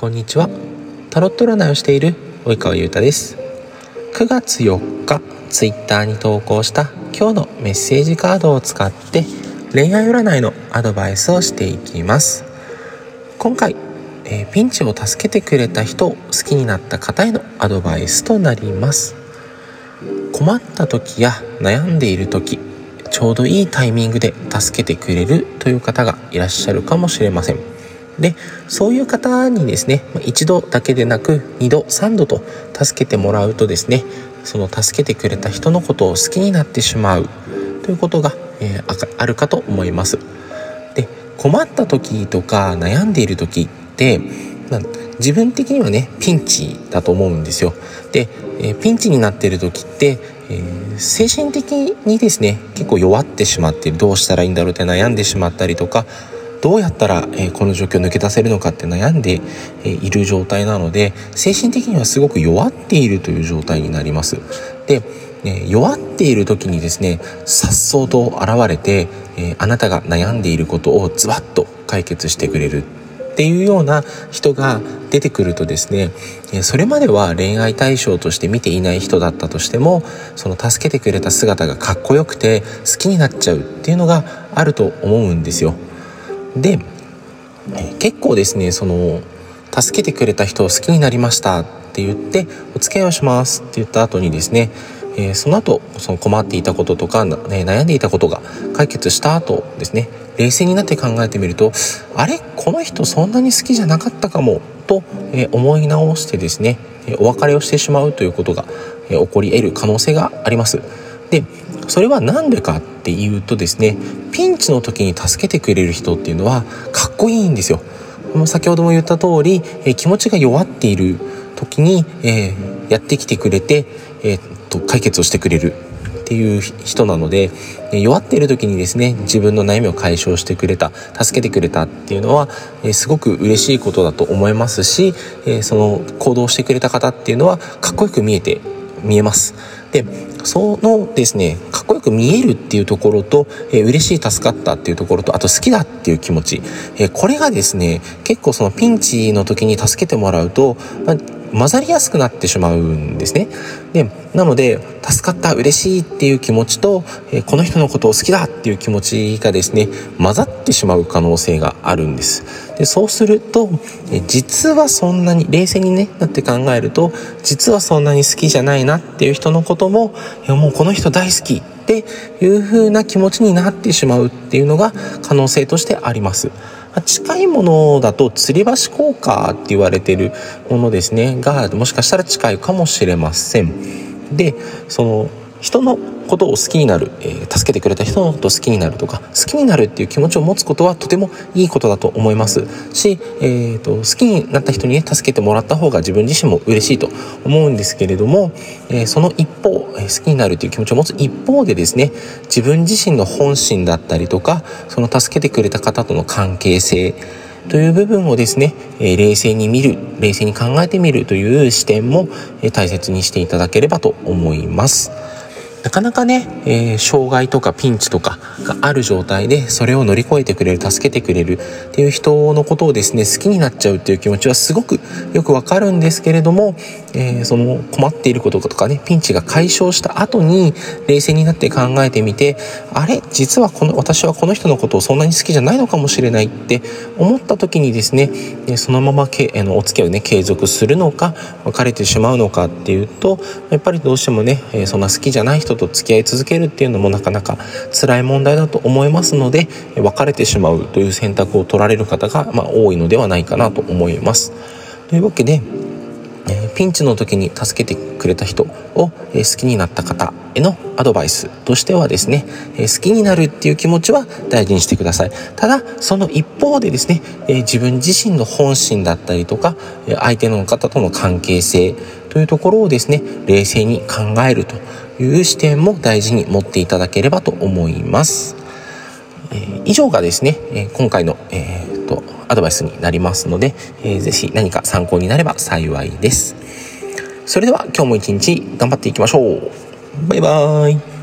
こんにちは。タロット占いをしている及川優太です。9月4日ツイッターに投稿した今日のメッセージカードを使って恋愛占いのアドバイスをしていきます。今回、えー、ピンチを助けてくれた人を好きになった方へのアドバイスとなります。困った時や悩んでいる時ちょうどいいタイミングで助けてくれるという方がいらっしゃるかもしれません。でそういう方にですね一度だけでなく2度3度と助けてもらうとですねその助けてくれた人のことを好きになってしまうということが、えー、あるかと思います。で困った時とか悩んでいる時って自分的にはねピンチだと思うんですよ。で、えー、ピンチになっている時ってえー、精神的にですね結構弱ってしまってどうしたらいいんだろうって悩んでしまったりとかどうやったら、え、この状況抜け出せるのかって悩んで、え、いる状態なので精神的にはすごく弱っているという状態になります。でね、弱っている時にですね颯爽と現れて、え、あなたが悩んでいることをズバッと解決してくれるっていうような人が出てくるとですねそれまでは恋愛対象として見ていない人だったとしてもその助けてくれた姿がかっこよくて好きになっちゃうっていうのがあると思うんですよ。で結構ですねその助けてくれた人を好きになりましたって言ってお付き合いをしますって言った後にですねえ、その後その困っていたこととか、ね、悩んでいたことが解決した後ですね冷静になって考えてみるとあれ？この人そんなに好きじゃなかったかもと、え、思い直してですねお別れをしてしまうということが、え、起こり得る可能性があります。でそれは何でかっていうとですねピンチの時に助けてくれる人っていうのはかっこいいんですよ。先ほども言った通り、え、気持ちが弱っている時に、えー、やってきてくれて、えー、と解決をしてくれるっていう人なので弱っている時にですね自分の悩みを解消してくれた助けてくれたっていうのはすごく嬉しいことだと思いますしその行動してくれた方っていうのはかっこよく見えて見えます。でそのですねかっこよく見えるっていうところと、えー、嬉しい助かったっていうところとあと好きだっていう気持ち、えー、これがですね結構そのピンチの時に助けてもらうと、まあ混ざりやすくなってしまうんですね。でなので助かった嬉しいっていう気持ちと、えこの人のことを好きだっていう気持ちがですね混ざってしまう可能性があるんです。でそうすると、え実はそんなに冷静に、ね、なって考えると実はそんなに好きじゃないなっていう人のこともいやもうこの人大好きっていう風な気持ちになってしまうっていうのが可能性としてあります。近いものだと吊り橋効果って言われてるものですねがもしかしたら近いかもしれません。でその人のことを好きになる、えー、助けてくれた人のことを好きになるとか好きになるっていう気持ちを持つことはとてもいいことだと思いますし、えーと、好きになった人にね助けてもらった方が自分自身も嬉しいと思うんですけれども、えー、その一方、え、好きになるという気持ちを持つ一方でですね自分自身の本心だったりとかその助けてくれた方との関係性という部分をですね、え冷静に見る冷静に考えてみるという視点も、え大切にしていただければと思います。なかなかね、えー、障害とかピンチとかがある状態でそれを乗り越えてくれる助けてくれるっていう人のことをですね好きになっちゃうっていう気持ちはすごくよくわかるんですけれども、えー、その困っていることとかねピンチが解消した後に冷静になって考えてみてあれ？実はこの私はこの人のことをそんなに好きじゃないのかもしれないって思った時にですねそのままけあのお付き合いをね継続するのか別れてしまうのかっていうとやっぱりどうしてもねそんな好きじゃない人人と付き合い続けるっていうのもなかなか辛い問題だと思いますので別れてしまうという選択を取られる方が、まあ、多いのではないかなと思います。というわけでピンチの時に助けてくれた人を、好きになった方へのアドバイスとしてはですね、好きになるっていう気持ちは大事にしてください。ただ、その一方でですね、自分自身の本心だったりとか、相手の方との関係性というところをですね、冷静に考えるという視点も大事に持っていただければと思います。えー、以上がですね、えー、今回の、えーと、アドバイスになりますので、えー、ぜひ何か参考になれば幸いです。それでは今日も一日頑張っていきましょう。バイバーイ。